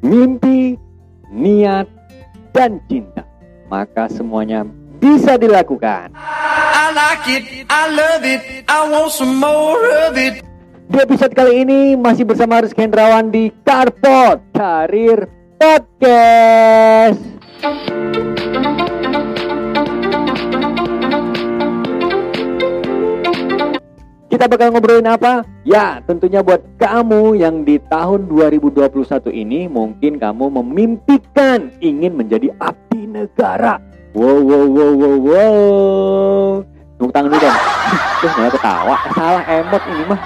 mimpi, niat, dan cinta, maka semuanya bisa dilakukan. I like it, I love it, I want some more of it. Di episode kali ini masih bersama Rizky Hendrawan di Karpot Karir Podcast. Kita bakal ngobrolin apa? Ya, tentunya buat kamu yang di tahun 2021 ini mungkin kamu memimpikan ingin menjadi abdi negara. Wow, wow, wow, wow, wow. Tepuk tangan dulu dong. Terus malah ketawa. Salah emot ini mah.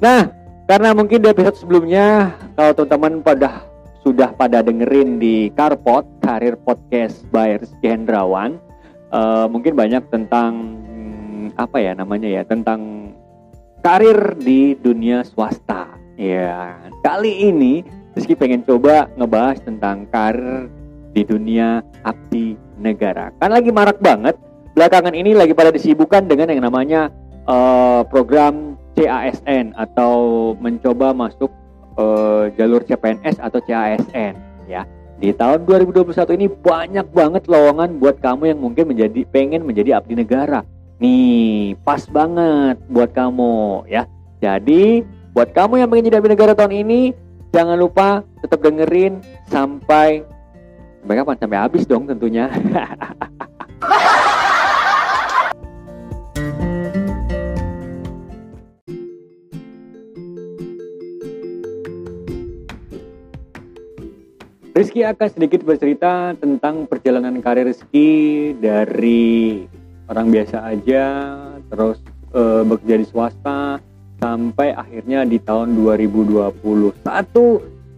nah, karena mungkin di episode sebelumnya kalau teman-teman pada sudah pada dengerin di Karpot Karir Podcast by Rizky Hendrawan, eh, mungkin banyak tentang apa ya namanya ya tentang karir di dunia swasta. Ya, kali ini Rizky pengen coba ngebahas tentang karir di dunia abdi negara. Kan lagi marak banget belakangan ini lagi pada disibukkan dengan yang namanya eh, program CASN atau mencoba masuk eh, jalur CPNS atau CASN ya. Di tahun 2021 ini banyak banget lowongan buat kamu yang mungkin menjadi pengen menjadi abdi negara. Nih, pas banget buat kamu ya. Jadi, buat kamu yang pengen jadi abdi negara tahun ini, jangan lupa tetap dengerin sampai sampai kapan? Sampai habis dong tentunya. Rizky akan sedikit bercerita tentang perjalanan karir Rizky dari orang biasa aja, terus eh, bekerja di swasta, sampai akhirnya di tahun 2021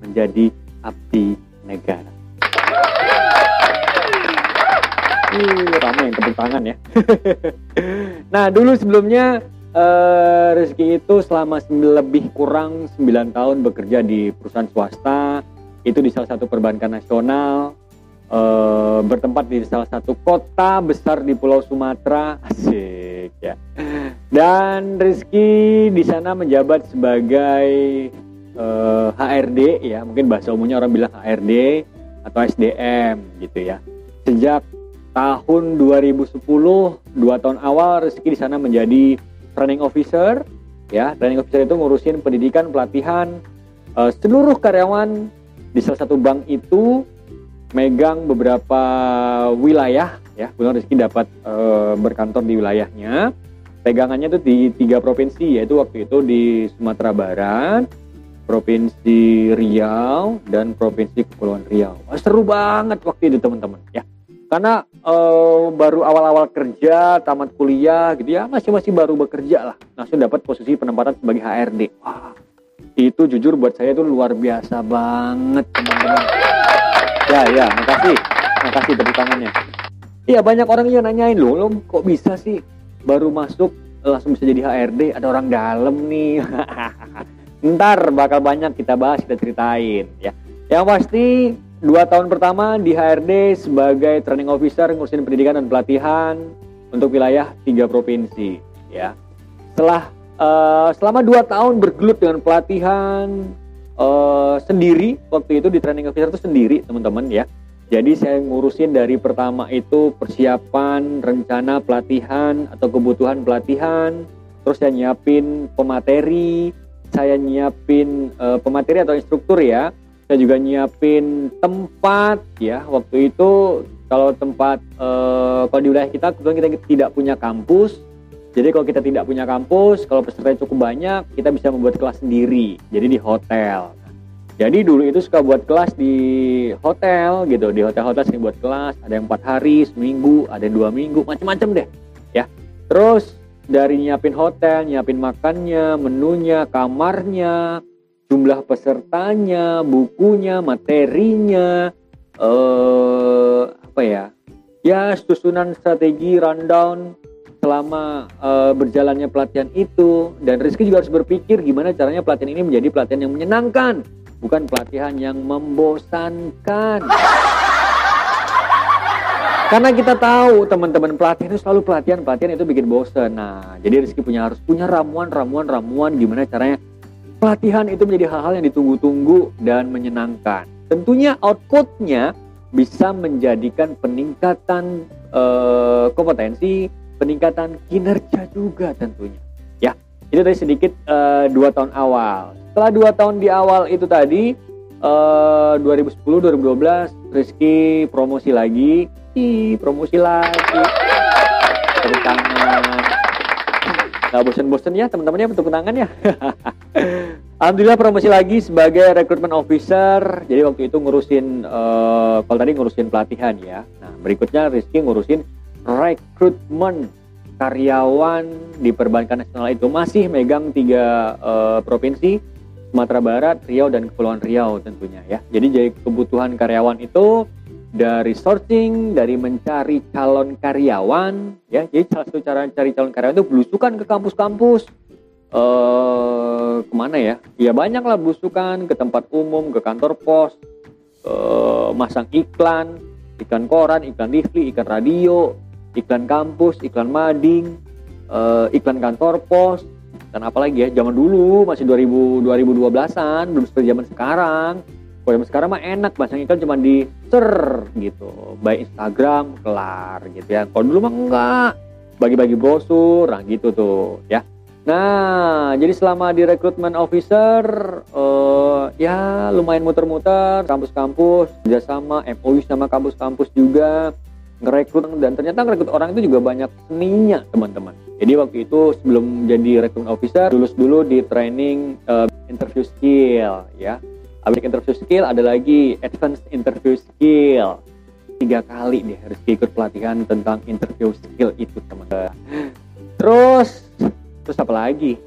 menjadi abdi negara. Uh, ramai yang tepuk tangan ya. nah, dulu sebelumnya eh, Rizky itu selama lebih kurang 9 tahun bekerja di perusahaan swasta, itu di salah satu perbankan nasional, eh, bertempat di salah satu kota besar di Pulau Sumatera, asik ya. Dan Rizky di sana menjabat sebagai eh, HRD ya, mungkin bahasa umumnya orang bilang HRD atau SDM gitu ya. Sejak tahun 2010, dua tahun awal Rizky di sana menjadi training officer ya. Training officer itu ngurusin pendidikan, pelatihan eh, seluruh karyawan di salah satu bank itu megang beberapa wilayah ya. Kebetulan Rizky dapat eh, berkantor di wilayahnya. Pegangannya itu di tiga provinsi yaitu waktu itu di Sumatera Barat, Provinsi Riau dan Provinsi Kepulauan Riau. Wah, seru banget waktu itu teman-teman ya. Karena eh, baru awal-awal kerja, tamat kuliah gitu ya, masih masih baru bekerja lah. Langsung dapat posisi penempatan sebagai HRD. Wah, itu jujur buat saya itu luar biasa banget teman-teman. Ya ya, makasih, makasih tepuk tangannya. Iya banyak orang yang nanyain loh, lo kok bisa sih baru masuk langsung bisa jadi HRD? Ada orang dalam nih. Ntar bakal banyak kita bahas, kita ceritain ya. Yang pasti dua tahun pertama di HRD sebagai training officer ngurusin pendidikan dan pelatihan untuk wilayah tiga provinsi ya. Setelah eh, selama dua tahun bergelut dengan pelatihan eh, sendiri waktu itu di training officer itu sendiri teman-teman ya. Jadi saya ngurusin dari pertama itu persiapan rencana pelatihan atau kebutuhan pelatihan, terus saya nyiapin pemateri, saya nyiapin eh, pemateri atau instruktur ya. Saya juga nyiapin tempat ya. Waktu itu kalau tempat eh, kalau di wilayah kita kebetulan kita tidak punya kampus. Jadi kalau kita tidak punya kampus, kalau peserta cukup banyak, kita bisa membuat kelas sendiri. Jadi di hotel. Jadi dulu itu suka buat kelas di hotel gitu, di hotel-hotel sering buat kelas. Ada yang empat hari, seminggu, ada yang dua minggu, macam-macam deh, ya. Terus dari nyiapin hotel, nyiapin makannya, menunya, kamarnya, jumlah pesertanya, bukunya, materinya, eh apa ya? Ya susunan strategi rundown selama eh, berjalannya pelatihan itu dan Rizky juga harus berpikir gimana caranya pelatihan ini menjadi pelatihan yang menyenangkan bukan pelatihan yang membosankan karena kita tahu teman-teman pelatihan itu selalu pelatihan pelatihan itu bikin bosen nah jadi Rizky punya harus punya ramuan ramuan ramuan gimana caranya pelatihan itu menjadi hal-hal yang ditunggu-tunggu dan menyenangkan. Tentunya outputnya bisa menjadikan peningkatan eh, kompetensi, peningkatan kinerja juga tentunya. Ya, itu tadi sedikit eh, dua tahun awal. Setelah dua tahun di awal itu tadi, eh, 2010-2012 Rizky promosi lagi, Ih, promosi lagi. Tangan. Gak bosen-bosen ya teman-teman ya tepuk tangan ya. Alhamdulillah promosi lagi sebagai recruitment officer. Jadi waktu itu ngurusin eh, kalau tadi ngurusin pelatihan ya. Nah, berikutnya Rizky ngurusin rekrutmen karyawan di perbankan nasional itu masih megang tiga eh, provinsi Sumatera Barat, Riau dan Kepulauan Riau tentunya ya. Jadi jadi kebutuhan karyawan itu dari sourcing, dari mencari calon karyawan ya. Jadi salah satu cara cari calon karyawan itu belusukan ke kampus-kampus eh ke mana ya? Ya banyak lah belusukan ke tempat umum, ke kantor pos, eh, masang iklan, iklan koran, iklan TV, iklan radio, iklan kampus, iklan mading, eh, iklan kantor pos, dan apalagi ya zaman dulu masih 2000 2012-an belum seperti zaman sekarang. Kalau zaman sekarang mah enak masang iklan cuma di ser gitu, by Instagram kelar gitu ya. Kalau dulu mah enggak, bagi-bagi brosur, nah gitu tuh ya. Nah, jadi selama di rekrutmen officer, eh, ya lumayan muter-muter kampus-kampus, kerjasama, MOU sama kampus-kampus juga, ngerekrut dan ternyata ngerekrut orang itu juga banyak seninya teman-teman. Jadi waktu itu sebelum jadi rekrutmen officer, lulus dulu di training eh, interview skill ya. Habis interview skill ada lagi advanced interview skill. Tiga kali deh harus ikut pelatihan tentang interview skill itu teman-teman. Terus terus apa lagi?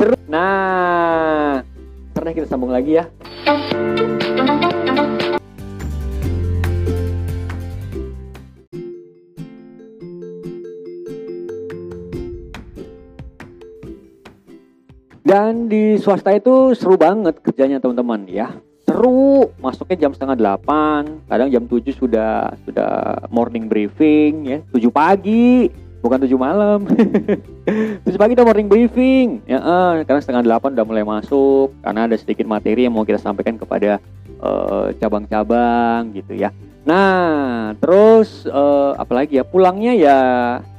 Terus, nah, karena kita sambung lagi ya. Dan di swasta itu seru banget kerjanya teman-teman ya. Seru, masuknya jam setengah delapan, kadang jam tujuh sudah sudah morning briefing ya, tujuh pagi, bukan tujuh malam. tujuh pagi udah morning briefing, ya, eh, karena setengah delapan udah mulai masuk, karena ada sedikit materi yang mau kita sampaikan kepada eh, cabang-cabang gitu ya. Nah, terus eh, apalagi ya pulangnya ya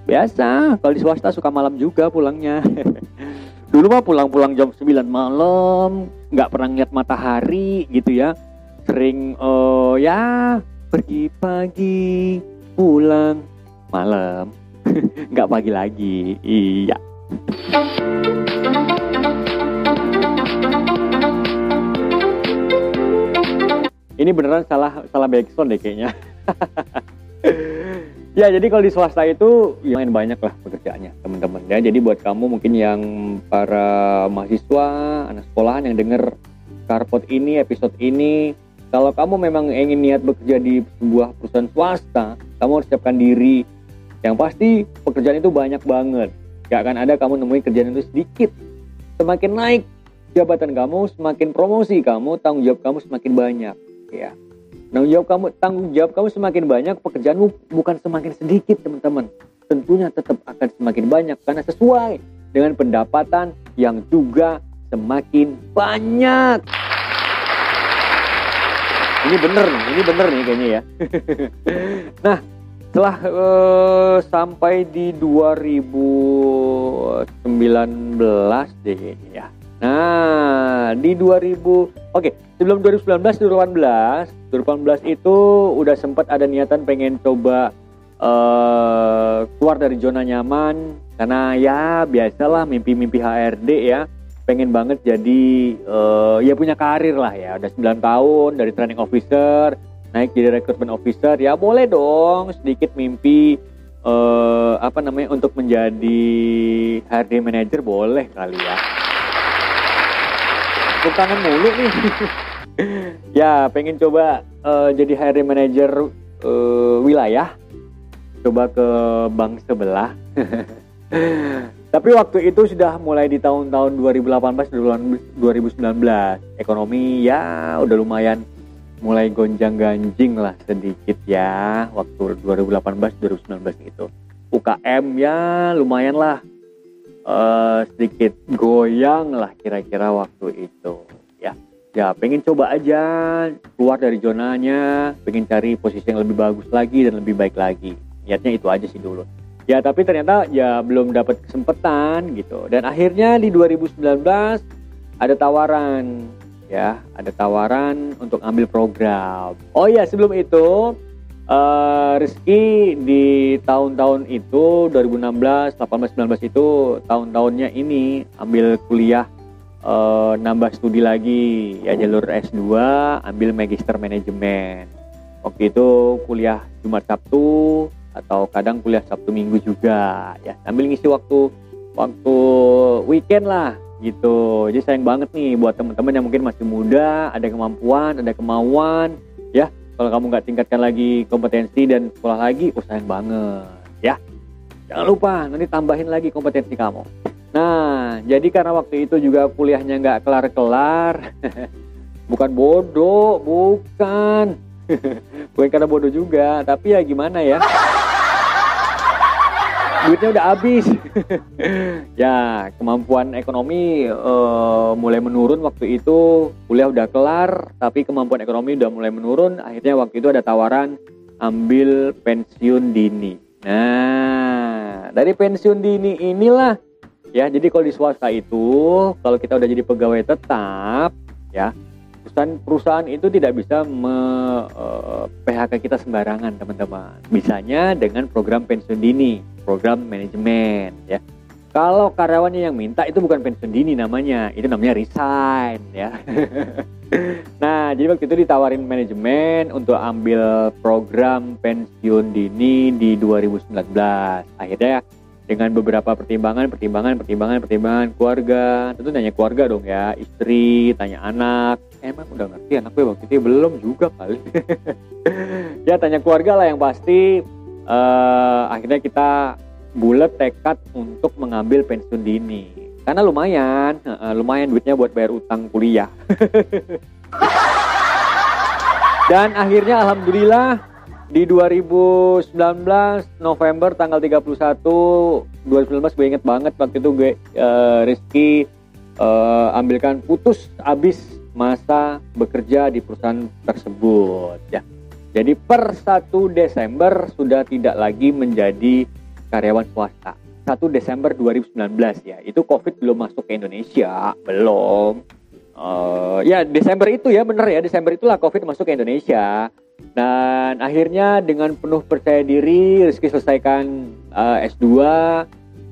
biasa, kalau di swasta suka malam juga pulangnya. dulu mah pulang-pulang jam 9 malam nggak pernah ngeliat matahari gitu ya. Sering eh ya pergi pagi pulang malam. Nggak pagi lagi iya. Ini beneran salah salah backsound deh kayaknya Ya jadi kalau di swasta itu ya main banyak lah pekerjaannya teman-teman ya. Jadi buat kamu mungkin yang para mahasiswa, anak sekolahan yang denger Carpot ini, episode ini, kalau kamu memang ingin niat bekerja di sebuah perusahaan swasta, kamu harus siapkan diri. Yang pasti pekerjaan itu banyak banget. Gak akan ada kamu nemuin kerjaan itu sedikit. Semakin naik jabatan kamu, semakin promosi kamu, tanggung jawab kamu semakin banyak. Ya, Tanggung jawab kamu, tanggung jawab kamu semakin banyak, pekerjaanmu bukan semakin sedikit, teman-teman. Tentunya tetap akan semakin banyak karena sesuai dengan pendapatan yang juga semakin banyak. Ini bener nih, ini bener nih kayaknya ya. nah, setelah eh, sampai di 2019 deh kayaknya ya. Nah, di 2000, oke, sebelum 2019, 2018, 2018 itu udah sempat ada niatan pengen coba uh, keluar dari zona nyaman. Karena ya biasalah mimpi-mimpi HRD ya pengen banget jadi uh, ya punya karir lah ya. Udah 9 tahun dari training officer naik jadi recruitment officer. Ya boleh dong sedikit mimpi uh, apa namanya untuk menjadi HRD manager boleh kali ya tangan mulu nih. ya, pengen coba uh, jadi hiring manager uh, wilayah. Coba ke bank sebelah. Tapi waktu itu sudah mulai di tahun-tahun 2018 2019. Ekonomi ya udah lumayan mulai gonjang-ganjing lah sedikit ya waktu 2018 2019 itu. UKM ya lumayan lah eh, sedikit goyang lah kira-kira waktu itu. Ya ya pengen coba aja keluar dari zonanya pengen cari posisi yang lebih bagus lagi dan lebih baik lagi. Niatnya itu aja sih dulu. Ya tapi ternyata ya belum dapat kesempatan gitu. Dan akhirnya di 2019 ada tawaran. Ya ada tawaran untuk ambil program. Oh ya sebelum itu eh, Rizky di tahun-tahun itu 2016 18 19 itu tahun-tahunnya ini ambil kuliah eh, nambah studi lagi ya jalur S2 ambil magister manajemen. Waktu itu kuliah Jumat Sabtu atau kadang kuliah Sabtu Minggu juga ya sambil ngisi waktu waktu weekend lah gitu. Jadi sayang banget nih buat teman-teman yang mungkin masih muda ada kemampuan ada kemauan ya kalau kamu nggak tingkatkan lagi kompetensi dan sekolah lagi sayang banget ya. Jangan lupa nanti tambahin lagi kompetensi kamu. Nah jadi karena waktu itu juga kuliahnya nggak kelar-kelar bukan bodoh bukan. Bukan karena bodoh juga tapi ya gimana ya duitnya udah habis. Ya kemampuan ekonomi eh, mulai menurun waktu itu. Kuliah udah kelar tapi kemampuan ekonomi udah mulai menurun. Akhirnya waktu itu ada tawaran ambil pensiun dini. Nah dari pensiun dini inilah ya. Jadi kalau di swasta itu kalau kita udah jadi pegawai tetap ya perusahaan perusahaan itu tidak bisa me, eh, PHK kita sembarangan teman-teman bisanya dengan program pensiun dini program manajemen ya kalau karyawannya yang minta itu bukan pensiun dini namanya itu namanya resign ya nah jadi waktu itu ditawarin manajemen untuk ambil program pensiun dini di 2019 akhirnya dengan beberapa pertimbangan, pertimbangan, pertimbangan, pertimbangan keluarga. Tentu nanya keluarga dong ya, istri, tanya anak. Emang udah ngerti anak gue waktu itu belum juga kali. ya tanya keluarga lah yang pasti. eh, akhirnya kita bulat tekad untuk mengambil pensiun dini. Karena lumayan, eh, lumayan duitnya buat bayar utang kuliah. Dan akhirnya alhamdulillah di 2019 November tanggal 31 2019 gue inget banget waktu itu gue eh, Rizky eh, ambilkan putus abis masa bekerja di perusahaan tersebut ya. Jadi per 1 Desember sudah tidak lagi menjadi karyawan swasta. 1 Desember 2019 ya. Itu COVID belum masuk ke Indonesia belum. Eh, ya Desember itu ya bener ya. Desember itulah COVID masuk ke Indonesia. Dan akhirnya dengan penuh percaya diri Rizky selesaikan eh, S2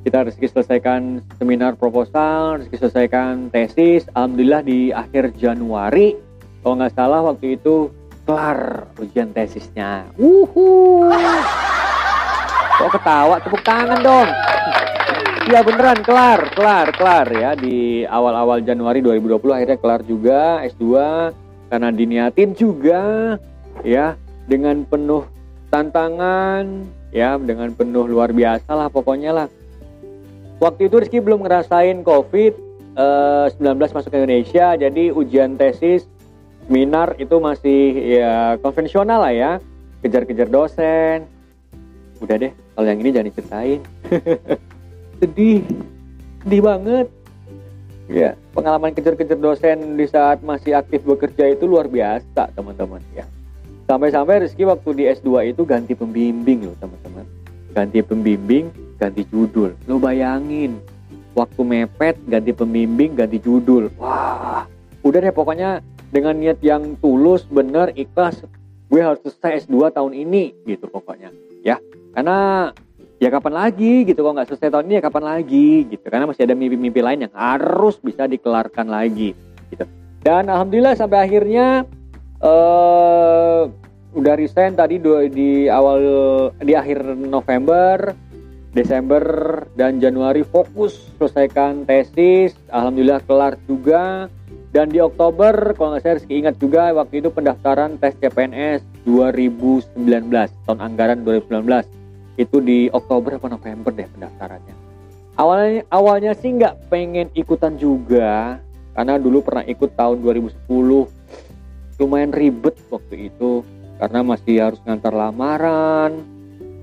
kita Rizky selesaikan seminar proposal Rizky selesaikan tesis. Alhamdulillah di akhir Januari kalau nggak salah waktu itu kelar ujian tesisnya. Wuhu. Kok ketawa? Tepuk tangan dong. Iya beneran kelar, kelar, kelar ya. Di awal-awal Januari 2020 akhirnya kelar juga S2 karena diniatin juga ya. Dengan penuh tantangan ya. Dengan penuh luar biasa lah pokoknya lah. Waktu itu Rizky belum ngerasain COVID eh, 19 masuk ke Indonesia jadi ujian tesis seminar itu masih ya konvensional lah ya kejar-kejar dosen. Udah deh kalau yang ini jangan diceritain. sedih sedih banget ya pengalaman kejar-kejar dosen di saat masih aktif bekerja itu luar biasa teman-teman ya sampai-sampai Rizky waktu di S2 itu ganti pembimbing loh teman-teman ganti pembimbing ganti judul. Lo bayangin waktu mepet ganti pembimbing ganti judul. Wah udah deh pokoknya dengan niat yang tulus bener ikhlas gue harus selesai S2 tahun ini gitu pokoknya ya. Karena ya kapan lagi gitu. Kalau nggak selesai tahun ini ya kapan lagi gitu. Karena masih ada mimpi-mimpi lain yang harus bisa dikelarkan lagi gitu. Dan alhamdulillah sampai akhirnya eh udah resign tadi di awal di akhir November Desember dan Januari fokus selesaikan tesis alhamdulillah kelar juga. Dan di Oktober kalau nggak saya ingat juga waktu itu pendaftaran tes CPNS 2019 tahun anggaran 2019 itu di Oktober apa November deh pendaftarannya. Awalnya awalnya sih nggak pengen ikutan juga karena dulu pernah ikut tahun 2010 lumayan ribet waktu itu karena masih harus ngantar lamaran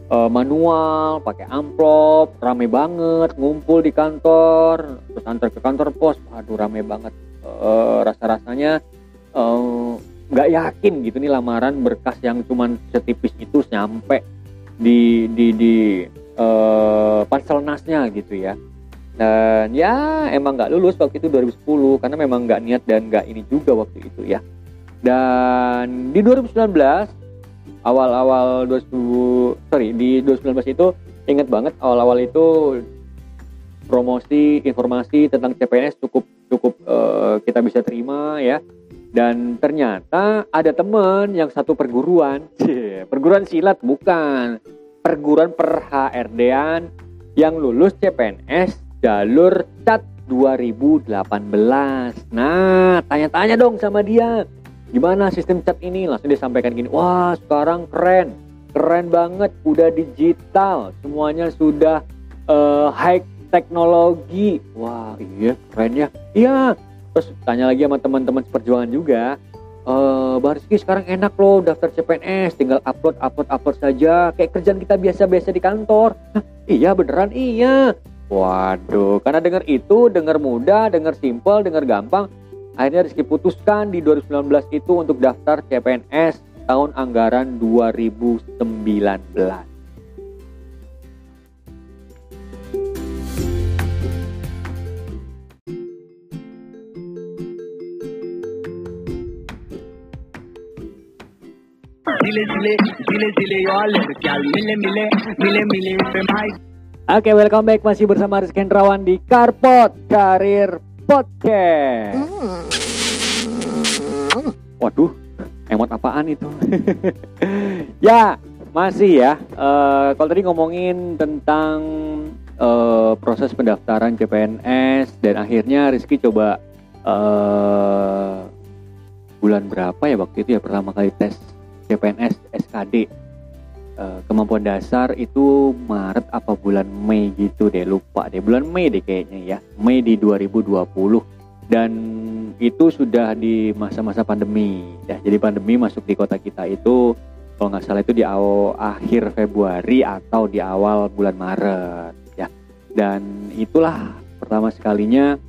eh, manual, pakai amplop, rame banget, ngumpul di kantor, terus antar ke kantor pos, aduh rame banget. Eh, rasa-rasanya eh, nggak yakin gitu nih lamaran berkas yang cuman setipis itu nyampe di di di eh, panselnasnya gitu ya. Dan ya emang nggak lulus waktu itu 2010 karena memang nggak niat dan nggak ini juga waktu itu ya. Dan di 2019 awal-awal 2000 sorry di 2019 itu inget banget awal-awal itu promosi informasi tentang CPNS cukup cukup eh, kita bisa terima ya. Dan ternyata ada temen yang satu perguruan perguruan silat bukan. Perguruan per HRD-an yang lulus CPNS jalur CAT 2018 nah tanya-tanya dong sama dia gimana sistem cat ini? Langsung disampaikan gini wah sekarang keren. Keren banget. Udah digital. Semuanya sudah eh, high teknologi. Wah iya keren ya. Iya. Terus tanya lagi sama teman-teman seperjuangan juga eh Bang Rizky sekarang enak loh daftar CPNS tinggal upload upload upload saja. Kayak kerjaan kita biasa-biasa di kantor. Hah, iya beneran? Iya. Waduh karena dengar itu dengar mudah dengar simple dengar gampang akhirnya Rizky putuskan di 2019 itu untuk daftar CPNS tahun anggaran 2019 Zile zile, zile zile yo alergial Mile mile, mile mile pe mai. Oke, welcome back. Masih bersama Rizky Hendrawan di Carpot Karir Podcast. Waduh, emot apaan itu? ya, masih ya. Eh, kalau tadi ngomongin tentang eh, proses pendaftaran CPNS dan akhirnya Rizky coba eh, bulan berapa ya waktu itu ya pertama kali tes CPNS SKD Eh, kemampuan dasar itu Maret apa bulan Mei gitu deh lupa deh. Bulan Mei deh kayaknya ya. Mei di 2020 dan itu sudah di masa-masa pandemi. Ya jadi pandemi masuk di kota kita itu kalau nggak salah itu di awal akhir Februari atau di awal bulan Maret ya. Dan itulah pertama sekalinya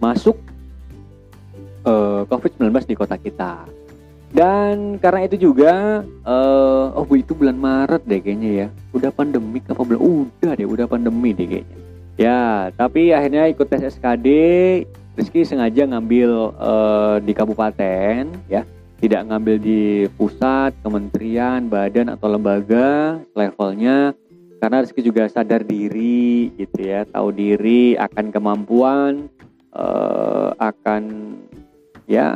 masuk eh, COVID-19 di kota kita dan karena itu juga, eh oh itu bulan Maret deh kayaknya ya. Udah pandemik apa belum? Udah deh, udah pandemi deh kayaknya. Ya, tapi akhirnya ikut tes SKD. Rizky sengaja ngambil eh, di kabupaten, ya, tidak ngambil di pusat, kementerian, badan atau lembaga levelnya. Karena Rizky juga sadar diri, gitu ya, tahu diri akan kemampuan, eh, akan ya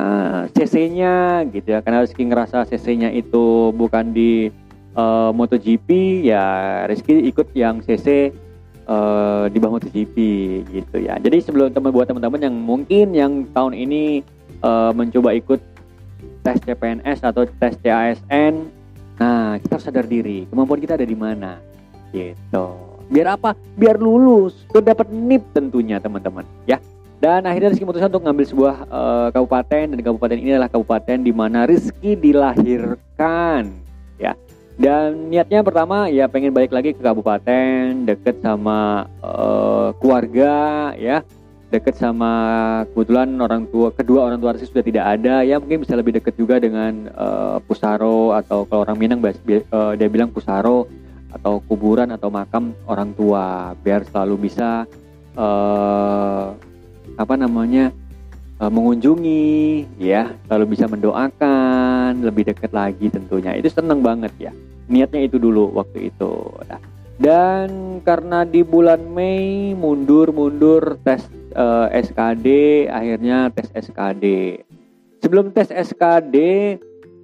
CC-nya gitu ya. Karena Rizky ngerasa CC-nya itu bukan di eh, MotoGP ya Rizky ikut yang CC eh, di bawah MotoGP gitu ya. Jadi sebelum teman buat teman-teman yang mungkin yang tahun ini eh, mencoba ikut tes CPNS atau tes CASN nah kita harus sadar diri kemampuan kita ada di mana gitu. Biar apa? Biar lulus tuh dapat NIP tentunya teman-teman ya dan akhirnya Rizky memutuskan untuk ngambil sebuah eh, kabupaten dan kabupaten ini adalah kabupaten di mana Rizky dilahirkan ya. Dan niatnya pertama ya pengen balik lagi ke kabupaten, deket sama eh, keluarga ya, deket sama kebetulan orang tua kedua orang tua Rizky sudah tidak ada ya mungkin bisa lebih deket juga dengan eh, Pusaro atau kalau orang Minang eh, dia bilang Pusaro atau kuburan atau makam orang tua biar selalu bisa eh apa namanya eh, mengunjungi ya selalu bisa mendoakan lebih dekat lagi tentunya. Itu seneng banget ya. Niatnya itu dulu waktu itu. Nah, dan karena di bulan Mei mundur-mundur tes eh, SKD akhirnya tes SKD sebelum tes SKD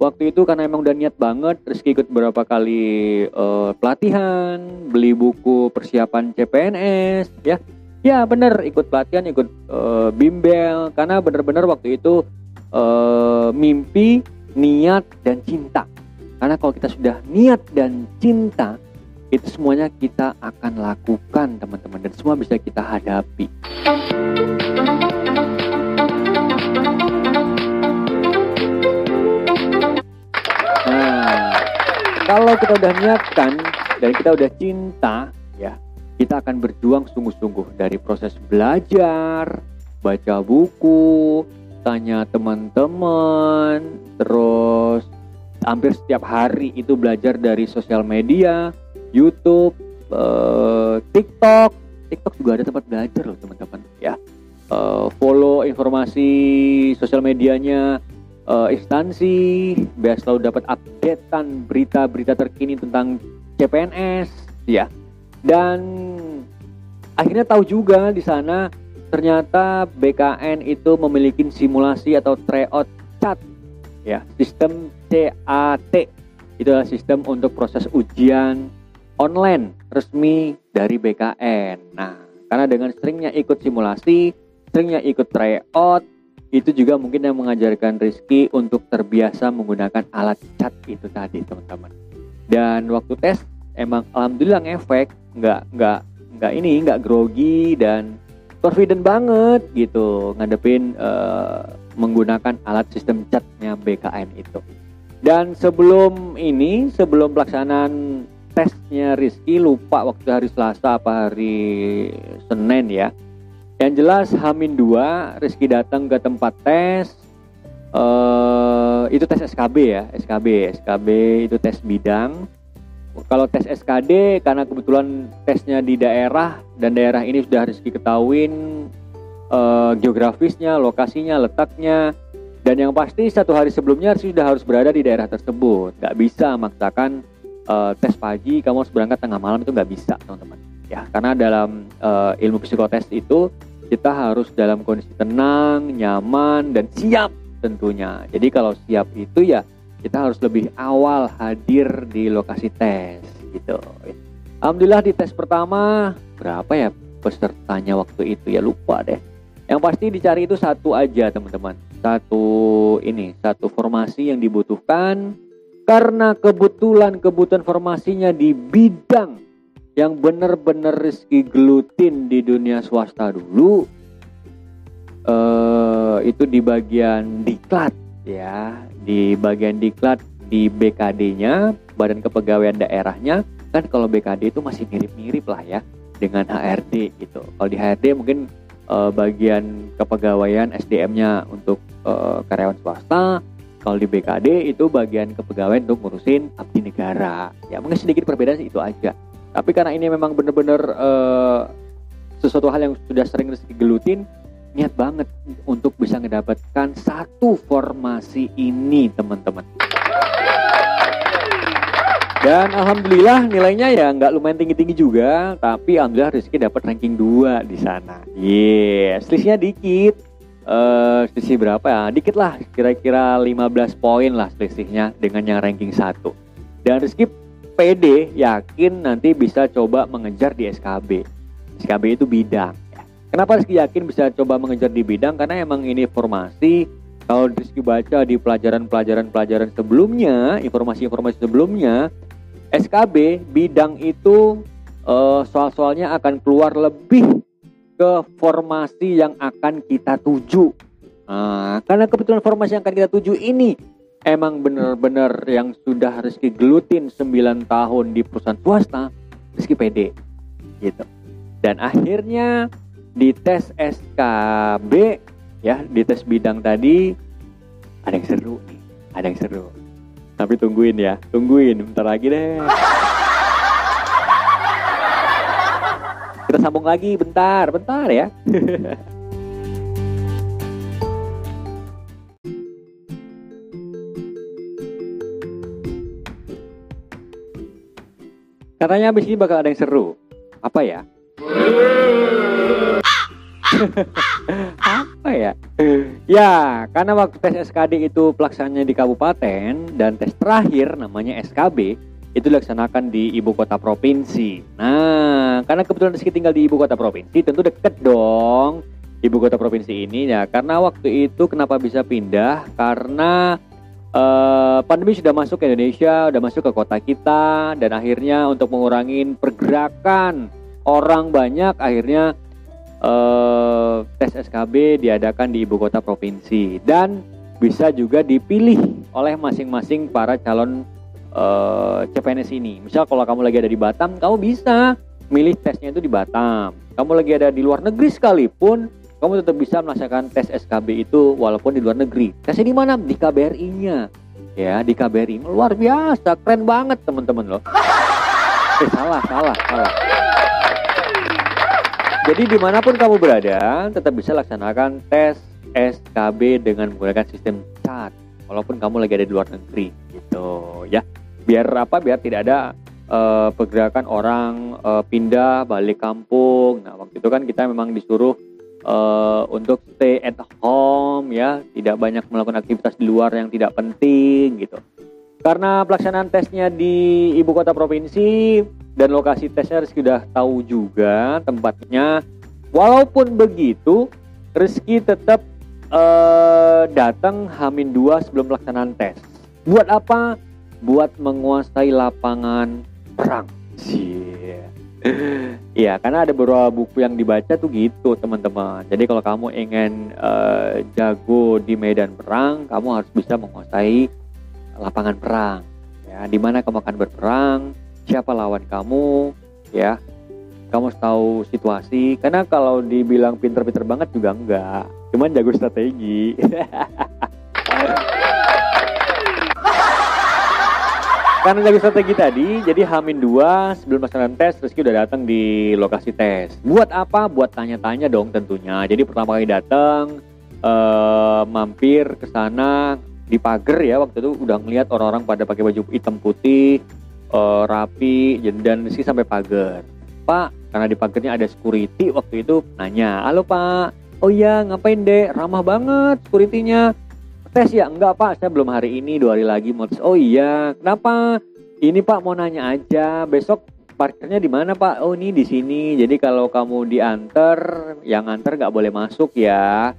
waktu itu karena emang udah niat banget Rizky ikut beberapa kali eh, pelatihan beli buku persiapan CPNS ya Ya bener ikut pelatihan ikut eh, bimbel karena bener-bener waktu itu eh, mimpi, niat dan cinta. Karena kalau kita sudah niat dan cinta itu semuanya kita akan lakukan teman-teman dan semua bisa kita hadapi. Nah, kalau kita udah niatkan dan kita udah cinta ya kita akan berjuang sungguh-sungguh dari proses belajar baca buku tanya teman-teman terus hampir setiap hari itu belajar dari sosial media YouTube eh, TikTok. TikTok juga ada tempat belajar loh teman-teman ya. Eh, follow informasi sosial medianya eh, instansi. Biar selalu dapat updatean berita-berita terkini tentang CPNS ya dan akhirnya tahu juga di sana ternyata BKN itu memiliki simulasi atau tryout CAT ya sistem CAT itu adalah sistem untuk proses ujian online resmi dari BKN nah karena dengan seringnya ikut simulasi seringnya ikut tryout itu juga mungkin yang mengajarkan Rizky untuk terbiasa menggunakan alat cat itu tadi teman-teman. Dan waktu tes emang alhamdulillah ngefek nggak nggak nggak ini nggak grogi dan confident banget gitu ngadepin eh, menggunakan alat sistem catnya BKN itu dan sebelum ini sebelum pelaksanaan tesnya Rizky lupa waktu hari Selasa apa hari Senin ya yang jelas Hamin 2 Rizky datang ke tempat tes eh itu tes SKB ya, SKB, SKB itu tes bidang. Kalau tes SKD karena kebetulan tesnya di daerah dan daerah ini sudah Rizky ketahuin eh, geografisnya, lokasinya, letaknya dan yang pasti satu hari sebelumnya sudah harus berada di daerah tersebut. Gak bisa maksakan eh, tes pagi kamu harus berangkat tengah malam itu nggak bisa teman-teman. Ya karena dalam eh, ilmu psikotes itu kita harus dalam kondisi tenang, nyaman dan siap tentunya. Jadi kalau siap itu ya kita harus lebih awal hadir di lokasi tes gitu. Alhamdulillah di tes pertama berapa ya pesertanya waktu itu ya lupa deh. Yang pasti dicari itu satu aja teman-teman. Satu ini, satu formasi yang dibutuhkan karena kebetulan kebutuhan formasinya di bidang yang benar-benar Rizky gelutin di dunia swasta dulu eh itu di bagian diklat ya di bagian diklat di BKD-nya Badan Kepegawaian Daerahnya kan kalau BKD itu masih mirip-mirip lah ya dengan HRD gitu. Kalau di HRD mungkin eh, bagian kepegawaian SDM-nya untuk eh, karyawan swasta. Kalau di BKD itu bagian kepegawaian untuk ngurusin abdi negara. Ya mungkin sedikit perbedaan sih itu aja. Tapi karena ini memang benar-benar eh, sesuatu hal yang sudah sering Rizky gelutin niat banget untuk bisa mendapatkan satu formasi ini teman-teman. Dan alhamdulillah nilainya ya nggak lumayan tinggi-tinggi juga tapi alhamdulillah Rizky dapat ranking 2 di sana. Yes selisihnya dikit. Eh selisih berapa ya? Dikit lah kira-kira 15 poin lah selisihnya dengan yang ranking 1 dan Rizky PD yakin nanti bisa coba mengejar di SKB SKB itu bidang Kenapa Rizky yakin bisa coba mengejar di bidang? Karena emang ini informasi kalau Rizky baca di pelajaran-pelajaran-pelajaran sebelumnya, informasi-informasi sebelumnya, SKB bidang itu eh, soal-soalnya akan keluar lebih ke formasi yang akan kita tuju. Nah, karena kebetulan formasi yang akan kita tuju ini emang benar-benar yang sudah Rizky gelutin 9 tahun di perusahaan swasta, Rizky PD gitu. Dan akhirnya di tes SKB ya di tes bidang tadi ada yang seru nih ada yang seru. Tapi tungguin ya tungguin bentar lagi deh. Kita sambung lagi bentar bentar ya. Katanya abis ini bakal ada yang seru. Apa ya apa ya? Ya, karena waktu tes SKD itu pelaksananya di kabupaten dan tes terakhir namanya SKB itu dilaksanakan di ibu kota provinsi. Nah, karena kebetulan Rizky tinggal di ibu kota provinsi, tentu deket dong ibu kota provinsi ini ya. Karena waktu itu kenapa bisa pindah? Karena eh, pandemi sudah masuk ke Indonesia, sudah masuk ke kota kita, dan akhirnya untuk mengurangi pergerakan orang banyak, akhirnya eh, tes SKB diadakan di ibu kota provinsi dan bisa juga dipilih oleh masing-masing para calon eh, CPNS ini. Misal kalau kamu lagi ada di Batam, kamu bisa milih tesnya itu di Batam. Kamu lagi ada di luar negeri sekalipun, kamu tetap bisa melaksanakan tes SKB itu walaupun di luar negeri. Tesnya di mana? Di KBRI-nya. Ya, di KBRI. Luar biasa, keren banget teman-teman loh. Eh, salah, salah, salah. Jadi di mana pun kamu berada, tetap bisa laksanakan tes SKB dengan menggunakan sistem CAT. Walaupun kamu lagi ada di luar negeri, gitu ya. Biar apa? Biar tidak ada eh, pergerakan orang eh, pindah balik kampung. Nah waktu itu kan kita memang disuruh eh, untuk stay at home ya, tidak banyak melakukan aktivitas di luar yang tidak penting gitu. Karena pelaksanaan tesnya di ibu kota provinsi dan lokasi tesnya Rizky udah tahu juga tempatnya. Walaupun begitu, Rizky tetap eh, datang Hamin 2 sebelum pelaksanaan tes. Buat apa? Buat menguasai lapangan perang. Iya, karena ada beberapa buku yang dibaca tuh gitu, teman-teman. Jadi kalau kamu ingin eh, jago di medan perang, kamu harus bisa menguasai lapangan perang. Ya, di mana kamu akan berperang, siapa lawan kamu, ya. Kamu harus tahu situasi. Karena kalau dibilang pinter-pinter banget juga enggak. Cuman jago strategi. Karena jago strategi tadi, jadi Hamin 2 sebelum pelaksanaan tes, Rizky udah datang di lokasi tes. Buat apa? Buat tanya-tanya dong tentunya. Jadi pertama kali datang, eh, mampir ke sana di pagar ya waktu itu udah ngeliat orang-orang pada pakai baju hitam putih, eh, rapi, dan Rizky sampai pagar. Pak, karena di pagarnya ada security waktu itu nanya, halo Pak, oh iya ngapain dek, ramah banget securitynya. Tes ya? Enggak pak saya belum hari ini dua hari lagi mau tes. Oh iya. Kenapa? Ini pak mau nanya aja besok parkirnya di mana pak? Oh ini di sini jadi kalau kamu diantar yang antar nggak boleh masuk ya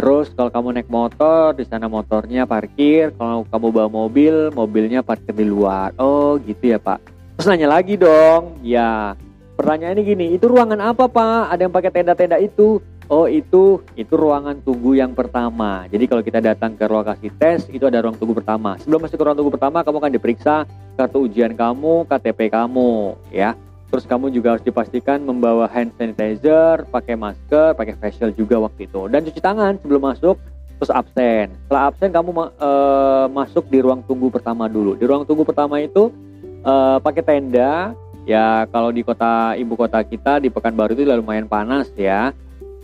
terus kalau kamu naik motor di sana motornya parkir kalau kamu bawa mobil mobilnya parkir di luar oh gitu ya pak terus nanya lagi dong ya pertanyaannya gini itu ruangan apa pak ada yang pakai tenda-tenda itu Oh itu itu ruangan tunggu yang pertama. Jadi kalau kita datang ke lokasi tes itu ada ruang tunggu pertama. Sebelum masuk ke ruang tunggu pertama kamu akan diperiksa kartu ujian kamu, KTP kamu, ya. Terus kamu juga harus dipastikan membawa hand sanitizer, pakai masker, pakai facial juga waktu itu. Dan cuci tangan sebelum masuk, terus absen. Setelah absen kamu eh, masuk di ruang tunggu pertama dulu. Di ruang tunggu pertama itu eh, pakai tenda. Ya kalau di kota ibu kota kita di Pekanbaru itu lumayan panas ya.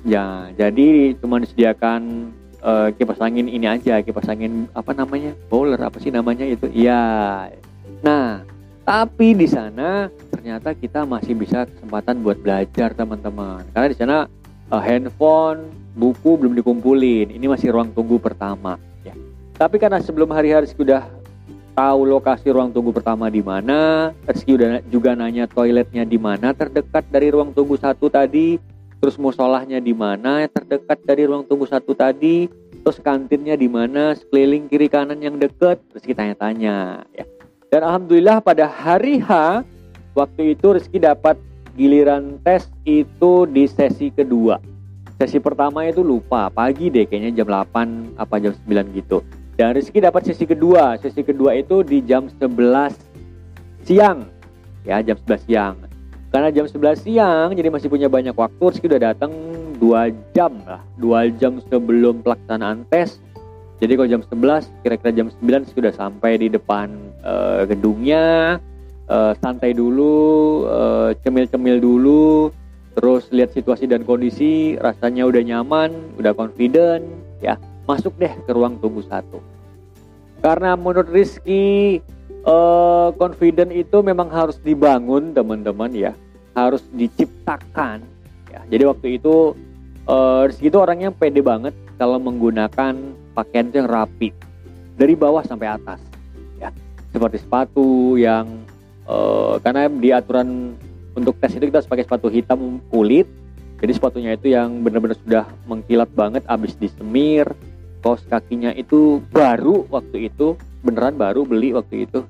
Ya, jadi cuma disediakan eh, kipas angin ini aja, kipas angin apa namanya? Bowler apa sih namanya itu? Iya. Nah, tapi di sana ternyata kita masih bisa kesempatan buat belajar teman-teman. Karena di sana eh, handphone, buku belum dikumpulin. Ini masih ruang tunggu pertama. Ya. Tapi karena sebelum hari-hari sudah tahu lokasi ruang tunggu pertama di mana, Rizky udah juga nanya toiletnya di mana terdekat dari ruang tunggu satu tadi terus musolahnya di mana terdekat dari ruang tunggu satu tadi, terus kantinnya di mana, sekeliling kiri kanan yang deket, terus kita tanya-tanya ya. Dan alhamdulillah pada hari H waktu itu Rizky dapat giliran tes itu di sesi kedua. Sesi pertama itu lupa, pagi deh kayaknya jam 8 apa jam 9 gitu. Dan Rizky dapat sesi kedua. Sesi kedua itu di jam 11 siang. Ya, jam 11 siang. Karena jam 11 siang jadi masih punya banyak waktu Rizky udah datang 2 jam lah 2 jam sebelum pelaksanaan tes jadi kalau jam 11 kira-kira jam 9 Rizky udah sampai di depan eh, gedungnya eh, santai dulu eh, cemil-cemil dulu terus lihat situasi dan kondisi rasanya udah nyaman udah confident ya. Masuk deh ke ruang tunggu satu. Karena menurut Rizky eh, confident itu memang harus dibangun teman-teman ya. Harus diciptakan ya. Jadi waktu itu eh, Rizky itu orangnya pede banget kalau menggunakan pakaian yang rapi. Dari bawah sampai atas ya. Seperti sepatu yang eh, karena di aturan untuk tes itu kita harus pakai sepatu hitam kulit. Jadi sepatunya itu yang benar-benar sudah mengkilat banget abis disemir kaos kakinya itu baru waktu itu beneran baru beli waktu itu.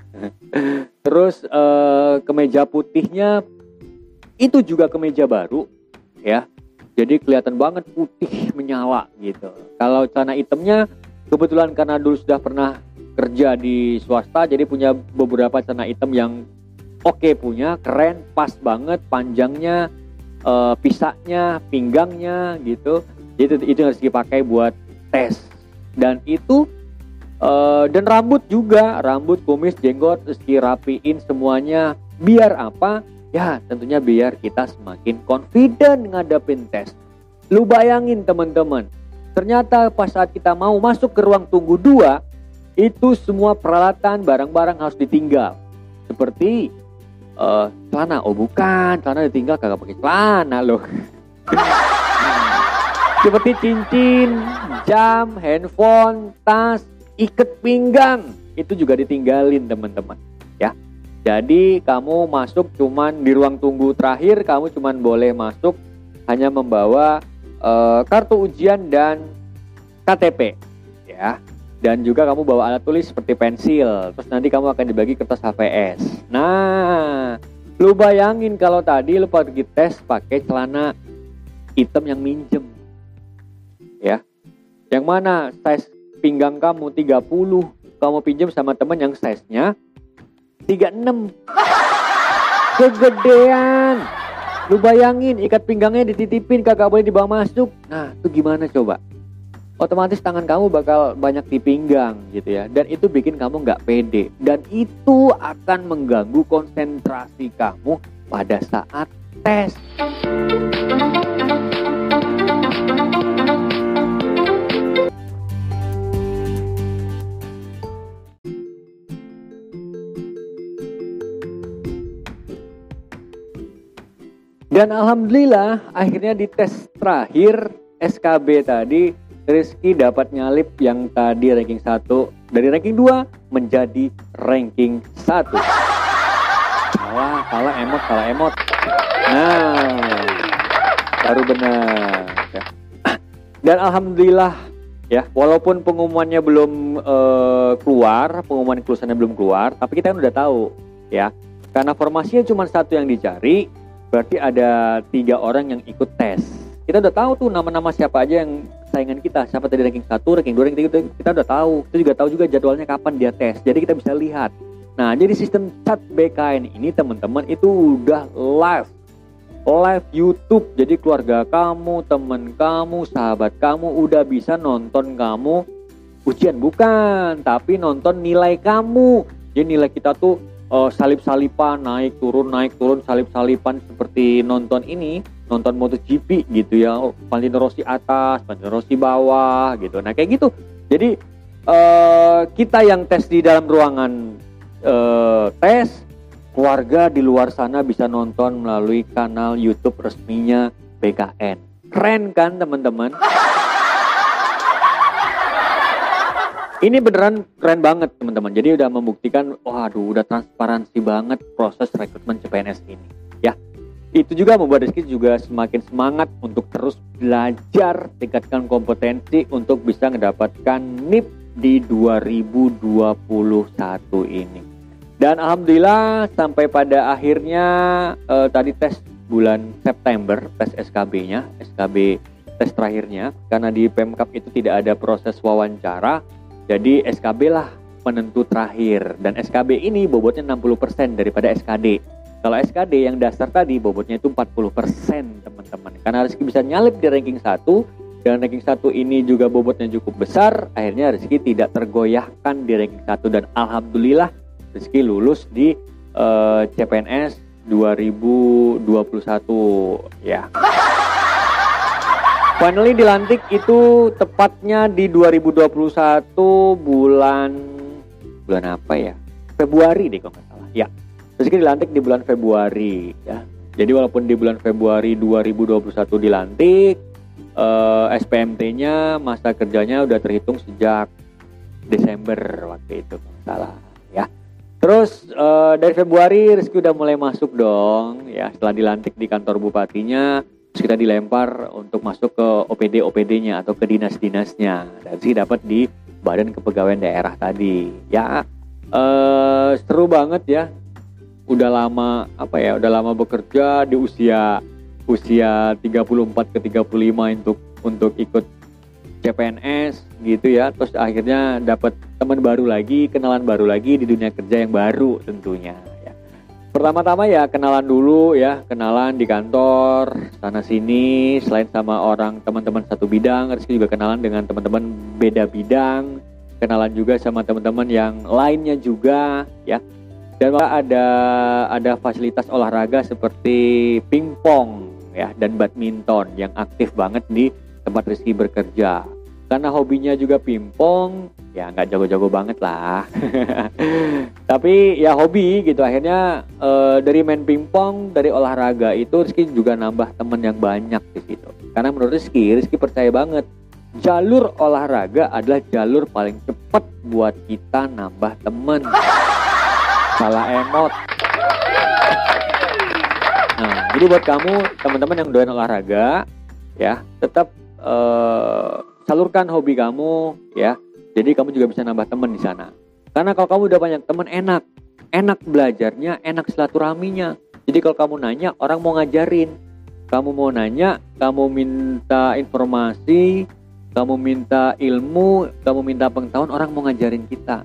Terus eh, kemeja putihnya itu juga kemeja baru ya. Jadi kelihatan banget putih menyala gitu. Kalau celana hitamnya kebetulan karena dulu sudah pernah kerja di swasta jadi punya beberapa celana hitam yang oke punya keren pas banget panjangnya eh, pisaknya pinggangnya gitu. Itu itu harus dipakai buat tes. Dan itu eh, dan rambut juga rambut kumis jenggot meski rapiin semuanya. Biar apa? Ya tentunya biar kita semakin confident ngadepin tes. Lu bayangin teman-teman ternyata pas saat kita mau masuk ke ruang tunggu dua itu semua peralatan barang-barang harus ditinggal. Seperti eh celana. Oh bukan. Celana ditinggal kagak pakai celana loh. Seperti cincin jam handphone tas ikat pinggang. Itu juga ditinggalin teman-teman. Ya. Jadi kamu masuk cuman di ruang tunggu terakhir kamu cuman boleh masuk hanya membawa eh, kartu ujian dan KTP dan juga kamu bawa alat tulis seperti pensil terus nanti kamu akan dibagi kertas HVS nah lu bayangin kalau tadi lu pergi tes pakai celana hitam yang minjem. Ya. Yang mana size pinggang kamu 30 kamu pinjam sama temen yang size-nya 36 kegedean. Lu bayangin ikat pinggangnya dititipin kagak boleh dibawa masuk. Nah itu gimana coba otomatis tangan kamu bakal banyak di pinggang gitu ya. Dan itu bikin kamu nggak pede. Dan itu akan mengganggu konsentrasi kamu pada saat tes. Dan alhamdulillah akhirnya di tes terakhir SKB tadi Rizky dapat nyalip yang tadi ranking 1 dari ranking 2 menjadi ranking 1 kalah kalah emot kalah emot. Nah baru benar ya. dan alhamdulillah ya walaupun pengumumannya belum eh, keluar pengumuman kelulusannya belum keluar tapi kita kan udah tahu ya. Karena formasinya cuma satu yang dicari berarti ada tiga orang yang ikut tes kita udah tahu tuh nama-nama siapa aja yang saingan kita. Siapa tadi ranking 1, ranking 2, ranking 3 kita udah tahu. Kita juga tahu juga jadwalnya kapan dia tes. Jadi kita bisa lihat. Nah jadi sistem chat BKN ini teman-teman itu udah live. Live YouTube. Jadi keluarga kamu temen kamu sahabat kamu udah bisa nonton kamu. Ujian bukan tapi nonton nilai kamu. Jadi nilai kita tuh eh, salip-salipan naik turun naik turun salip-salipan seperti nonton ini nonton MotoGP gitu ya Valentino Rossi atas Valentino Rossi bawah gitu. Nah kayak gitu. Jadi eh, kita yang tes di dalam ruangan eh, tes keluarga di luar sana bisa nonton melalui kanal YouTube resminya BKN keren kan teman-teman? Ini beneran keren banget teman-teman. Jadi udah membuktikan waduh udah transparansi banget proses rekrutmen CPNS ini. Ya itu juga membuat Rizky juga semakin semangat untuk terus belajar tingkatkan kompetensi untuk bisa mendapatkan NIP di 2021 ini dan alhamdulillah sampai pada akhirnya eh, tadi tes bulan September tes SKB-nya SKB tes terakhirnya karena di Pemkap itu tidak ada proses wawancara jadi SKB lah penentu terakhir dan SKB ini bobotnya 60% daripada SKD. Kalau SKD yang dasar tadi bobotnya itu 40% teman-teman. Karena Rizky bisa nyalip di ranking 1 dan ranking 1 ini juga bobotnya cukup besar, akhirnya Rizky tidak tergoyahkan di ranking 1 dan alhamdulillah Rizky lulus di eh, CPNS 2021 ya. Finally dilantik itu tepatnya di 2021 bulan bulan apa ya? Februari deh kalau nggak salah. Ya. Kita dilantik di bulan Februari ya. Jadi walaupun di bulan Februari 2021 dilantik, eh, SPMT-nya masa kerjanya udah terhitung sejak Desember waktu itu salah ya. Terus eh, dari Februari Rizky udah mulai masuk dong ya setelah dilantik di kantor bupatinya terus kita dilempar untuk masuk ke OPD OPD-nya atau ke dinas-dinasnya dan sih dapat di Badan Kepegawaian Daerah tadi ya eh seru banget ya udah lama apa ya udah lama bekerja di usia usia 34 ke 35 untuk untuk ikut CPNS gitu ya. Terus akhirnya dapat teman baru lagi kenalan baru lagi di dunia kerja yang baru tentunya ya. Pertama-tama ya kenalan dulu ya kenalan di kantor sana sini selain sama orang teman-teman satu bidang Rizky juga kenalan dengan teman-teman beda bidang kenalan juga sama teman-teman yang lainnya juga ya dan ada ada fasilitas olahraga seperti pingpong ya dan badminton yang aktif banget di tempat Rizky bekerja. Karena hobinya juga pingpong, ya nggak jago-jago banget lah. Tapi ya hobi gitu. Akhirnya e, dari main pingpong, dari olahraga itu Rizky juga nambah temen yang banyak di situ. Karena menurut Rizky, Rizky percaya banget jalur olahraga adalah jalur paling cepat buat kita nambah temen. Salah emot. Nah, jadi buat kamu teman-teman yang doyan olahraga, ya tetap uh, salurkan hobi kamu ya. Jadi kamu juga bisa nambah teman di sana. Karena kalau kamu udah banyak teman enak, enak belajarnya, enak silaturahminya. Jadi kalau kamu nanya, orang mau ngajarin. Kamu mau nanya, kamu minta informasi, kamu minta ilmu, kamu minta pengetahuan, orang mau ngajarin kita.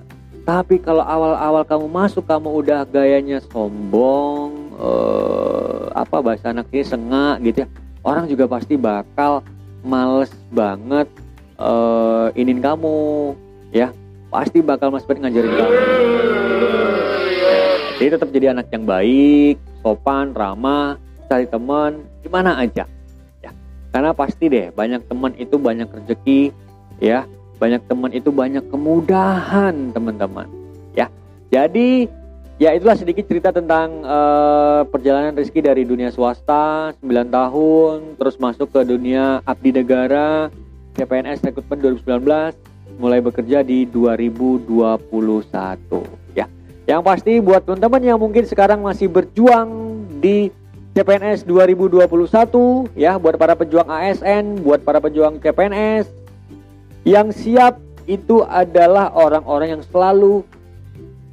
Tapi kalau awal-awal kamu masuk, kamu udah gayanya sombong, uh, apa bahasa anaknya sengak gitu ya. Orang juga pasti bakal males banget uh, inin kamu ya. Pasti bakal mas banget ngajarin kamu. Jadi tetap jadi anak yang baik sopan ramah cari teman gimana aja ya. Karena pasti deh banyak teman itu banyak rezeki ya banyak teman itu banyak kemudahan teman-teman ya jadi Ya itulah sedikit cerita tentang uh, perjalanan Rizky dari dunia swasta 9 tahun terus masuk ke dunia abdi negara CPNS rekrutmen 2019 mulai bekerja di 2021 ya. Yang pasti buat teman-teman yang mungkin sekarang masih berjuang di CPNS 2021 ya buat para pejuang ASN, buat para pejuang CPNS yang siap itu adalah orang-orang yang selalu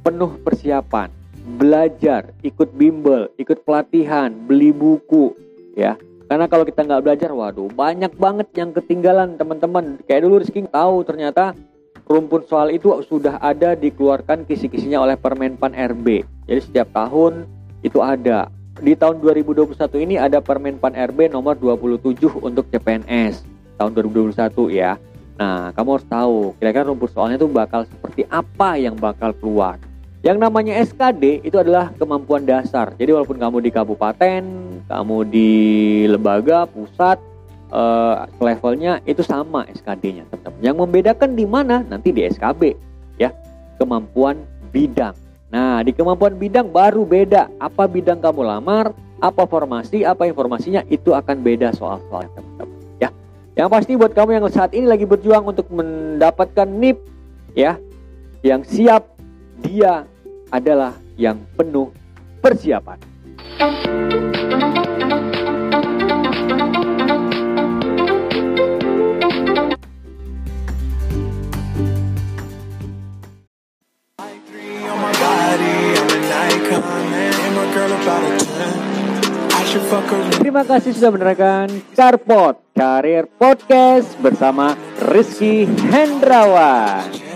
penuh persiapan belajar, ikut bimbel, ikut pelatihan, beli buku, ya. Karena kalau kita nggak belajar, waduh, banyak banget yang ketinggalan teman-teman. Kayak dulu Rizky tahu ternyata rumpun soal itu sudah ada dikeluarkan kisi-kisinya oleh Permenpan RB. Jadi setiap tahun itu ada. Di tahun 2021 ini ada Permenpan RB nomor 27 untuk CPNS tahun 2021 ya. Nah, kamu harus tahu kira-kira rumpun soalnya itu bakal seperti apa yang bakal keluar. Yang namanya SKD itu adalah kemampuan dasar. Jadi walaupun kamu di kabupaten, kamu di lembaga, pusat, uh, levelnya itu sama SKD-nya. Yang membedakan di mana nanti di SKB ya, kemampuan bidang. Nah, di kemampuan bidang baru beda. Apa bidang kamu lamar, apa formasi, apa informasinya itu akan beda soal-soalnya teman-teman. Ya, yang pasti buat kamu yang saat ini lagi berjuang untuk mendapatkan NIP ya, yang siap dia adalah yang penuh persiapan. Terima kasih sudah mendengarkan Carpot Karir Podcast bersama Rizky Hendrawan.